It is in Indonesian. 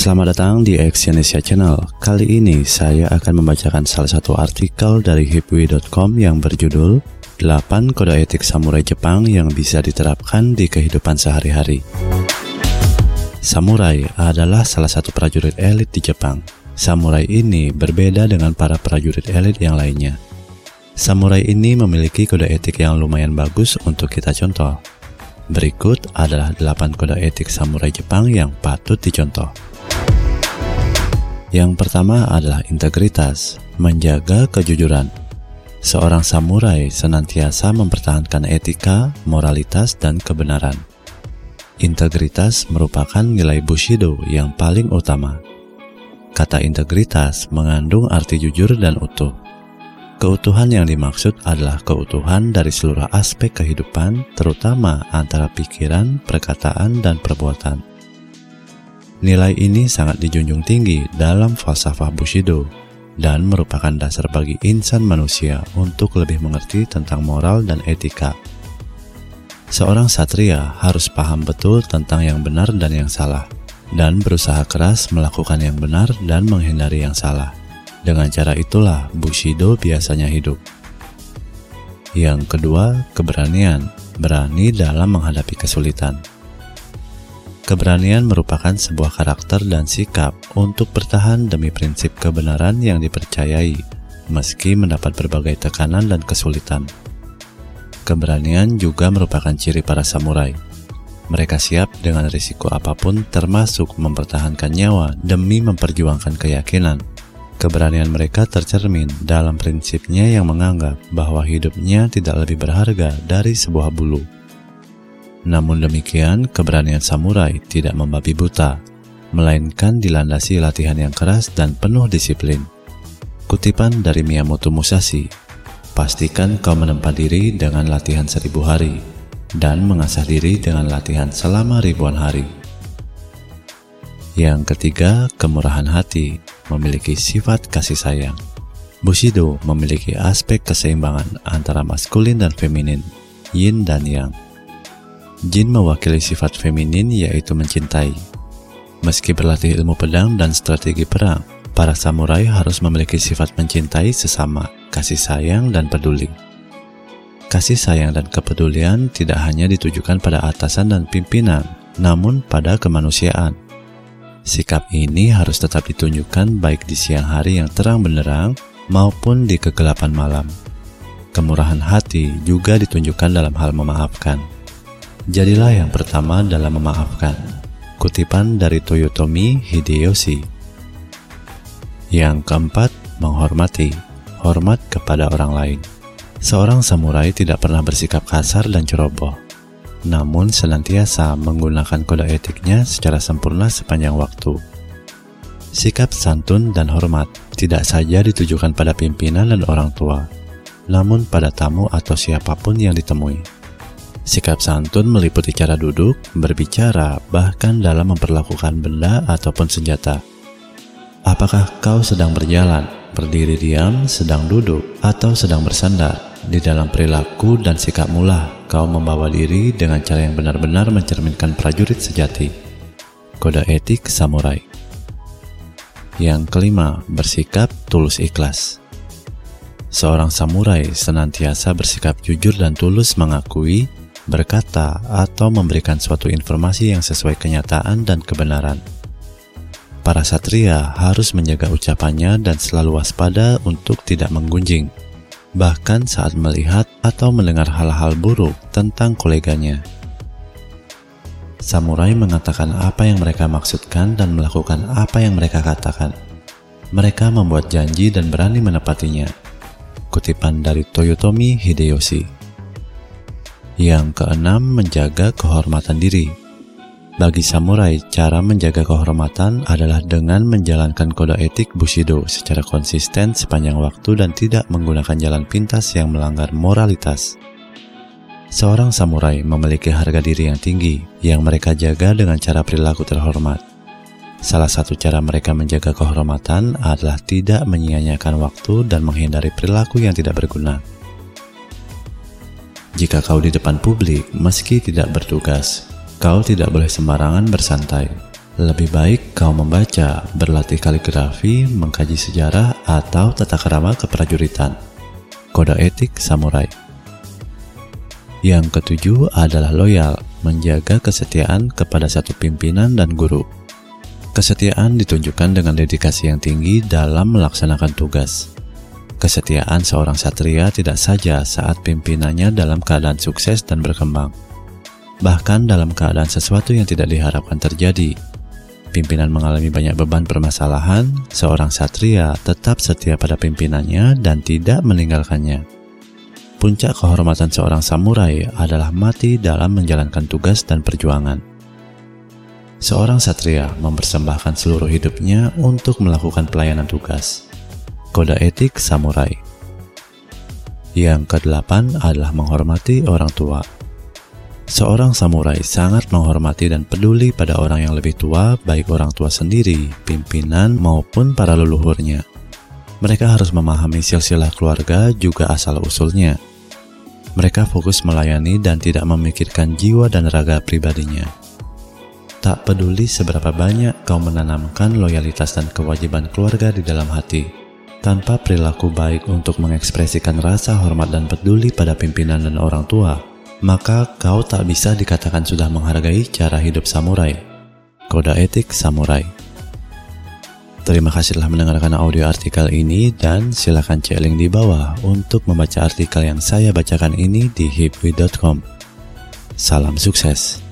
Selamat datang di Exyonesia Channel. Kali ini saya akan membacakan salah satu artikel dari hipwi.com yang berjudul 8 kode etik samurai Jepang yang bisa diterapkan di kehidupan sehari-hari. Samurai adalah salah satu prajurit elit di Jepang. Samurai ini berbeda dengan para prajurit elit yang lainnya. Samurai ini memiliki kode etik yang lumayan bagus untuk kita contoh. Berikut adalah 8 kode etik samurai Jepang yang patut dicontoh. Yang pertama adalah integritas, menjaga kejujuran. Seorang samurai senantiasa mempertahankan etika, moralitas, dan kebenaran. Integritas merupakan nilai Bushido yang paling utama. Kata integritas mengandung arti jujur dan utuh. Keutuhan yang dimaksud adalah keutuhan dari seluruh aspek kehidupan, terutama antara pikiran, perkataan, dan perbuatan. Nilai ini sangat dijunjung tinggi dalam falsafah Bushido dan merupakan dasar bagi insan manusia untuk lebih mengerti tentang moral dan etika. Seorang satria harus paham betul tentang yang benar dan yang salah, dan berusaha keras melakukan yang benar dan menghindari yang salah. Dengan cara itulah Bushido biasanya hidup. Yang kedua, keberanian, berani dalam menghadapi kesulitan. Keberanian merupakan sebuah karakter dan sikap untuk bertahan demi prinsip kebenaran yang dipercayai, meski mendapat berbagai tekanan dan kesulitan. Keberanian juga merupakan ciri para samurai. Mereka siap dengan risiko apa pun, termasuk mempertahankan nyawa demi memperjuangkan keyakinan. Keberanian mereka tercermin dalam prinsipnya yang menganggap bahwa hidupnya tidak lebih berharga dari sebuah bulu. Namun demikian, keberanian samurai tidak membabi buta, melainkan dilandasi latihan yang keras dan penuh disiplin. Kutipan dari Miyamoto Musashi, pastikan kau menempa diri dengan latihan seribu hari, dan mengasah diri dengan latihan selama ribuan hari. Yang ketiga, kemurahan hati memiliki sifat kasih sayang. Bushido memiliki aspek keseimbangan antara maskulin dan feminin, yin dan yang. Jin mewakili sifat feminin yaitu mencintai. Meski berlatih ilmu pedang dan strategi perang, para samurai harus memiliki sifat mencintai sesama, kasih sayang dan peduli. Kasih sayang dan kepedulian tidak hanya ditujukan pada atasan dan pimpinan, namun pada kemanusiaan. Sikap ini harus tetap ditunjukkan baik di siang hari yang terang benderang maupun di kegelapan malam. Kemurahan hati juga ditunjukkan dalam hal memaafkan. Jadilah yang pertama dalam memaafkan. Kutipan dari Toyotomi Hideyoshi. Yang keempat, menghormati. Hormat kepada orang lain. Seorang samurai tidak pernah bersikap kasar dan ceroboh, namun senantiasa menggunakan kode etiknya secara sempurna sepanjang waktu. Sikap santun dan hormat tidak saja ditujukan pada pimpinan dan orang tua, namun pada tamu atau siapa pun yang ditemui. Sikap santun meliputi cara duduk, berbicara, bahkan dalam memperlakukan benda ataupun senjata. Apakah kau sedang berjalan, berdiri diam, sedang duduk, atau sedang bersandar? Di dalam perilaku dan sikap mula, kau membawa diri dengan cara yang benar-benar mencerminkan prajurit sejati. Kode etik samurai. Yang kelima, bersikap tulus ikhlas. Seorang samurai senantiasa bersikap jujur dan tulus mengakui berkata, atau memberikan suatu informasi yang sesuai kenyataan dan kebenaran. Para satria harus menjaga ucapannya dan selalu waspada untuk tidak menggunjing, bahkan saat melihat atau mendengar hal-hal buruk tentang koleganya. Samurai mengatakan apa yang mereka maksudkan dan melakukan apa yang mereka katakan. Mereka membuat janji dan berani menepatinya. Kutipan dari Toyotomi Hideyoshi. Yang keenam, menjaga kehormatan diri. Bagi samurai, cara menjaga kehormatan adalah dengan menjalankan kode etik Bushido secara konsisten sepanjang waktu dan tidak menggunakan jalan pintas yang melanggar moralitas. Seorang samurai memiliki harga diri yang tinggi yang mereka jaga dengan cara perilaku terhormat. Salah satu cara mereka menjaga kehormatan adalah tidak menyia-nyiakan waktu dan menghindari perilaku yang tidak berguna. Jika kau di depan publik, meski tidak bertugas, kau tidak boleh sembarangan bersantai. Lebih baik kau membaca, berlatih kaligrafi, mengkaji sejarah, atau tata kerama keprajuritan. Kode etik samurai. Yang ketujuh adalah loyal, menjaga kesetiaan kepada satu pimpinan dan guru. Kesetiaan ditunjukkan dengan dedikasi yang tinggi dalam melaksanakan tugas. Kesetiaan seorang satria tidak saja saat pimpinannya dalam keadaan sukses dan berkembang, bahkan dalam keadaan sesuatu yang tidak diharapkan terjadi, pimpinan mengalami banyak beban permasalahan, seorang satria tetap setia pada pimpinannya dan tidak meninggalkannya. Puncak kehormatan seorang samurai adalah mati dalam menjalankan tugas dan perjuangan. Seorang satria mempersembahkan seluruh hidupnya untuk melakukan pelayanan tugas. Kode etik samurai. Yang kedelapan adalah menghormati orang tua. Seorang samurai sangat menghormati dan peduli pada orang yang lebih tua, baik orang tua sendiri, pimpinan, maupun para leluhurnya. Mereka harus memahami silsilah keluarga juga asal-usulnya. Mereka fokus melayani dan tidak memikirkan jiwa dan raga pribadinya. Tak peduli seberapa banyak kau menanamkan loyalitas dan kewajiban keluarga di dalam hati, tanpa perilaku baik untuk mengekspresikan rasa hormat dan peduli pada pimpinan dan orang tua, maka kau tak bisa dikatakan sudah menghargai cara hidup samurai. Kode etik samurai. Terima kasih telah mendengarkan audio artikel ini dan silakan cek link di bawah untuk membaca artikel yang saya bacakan ini di hipwi.com. Salam sukses.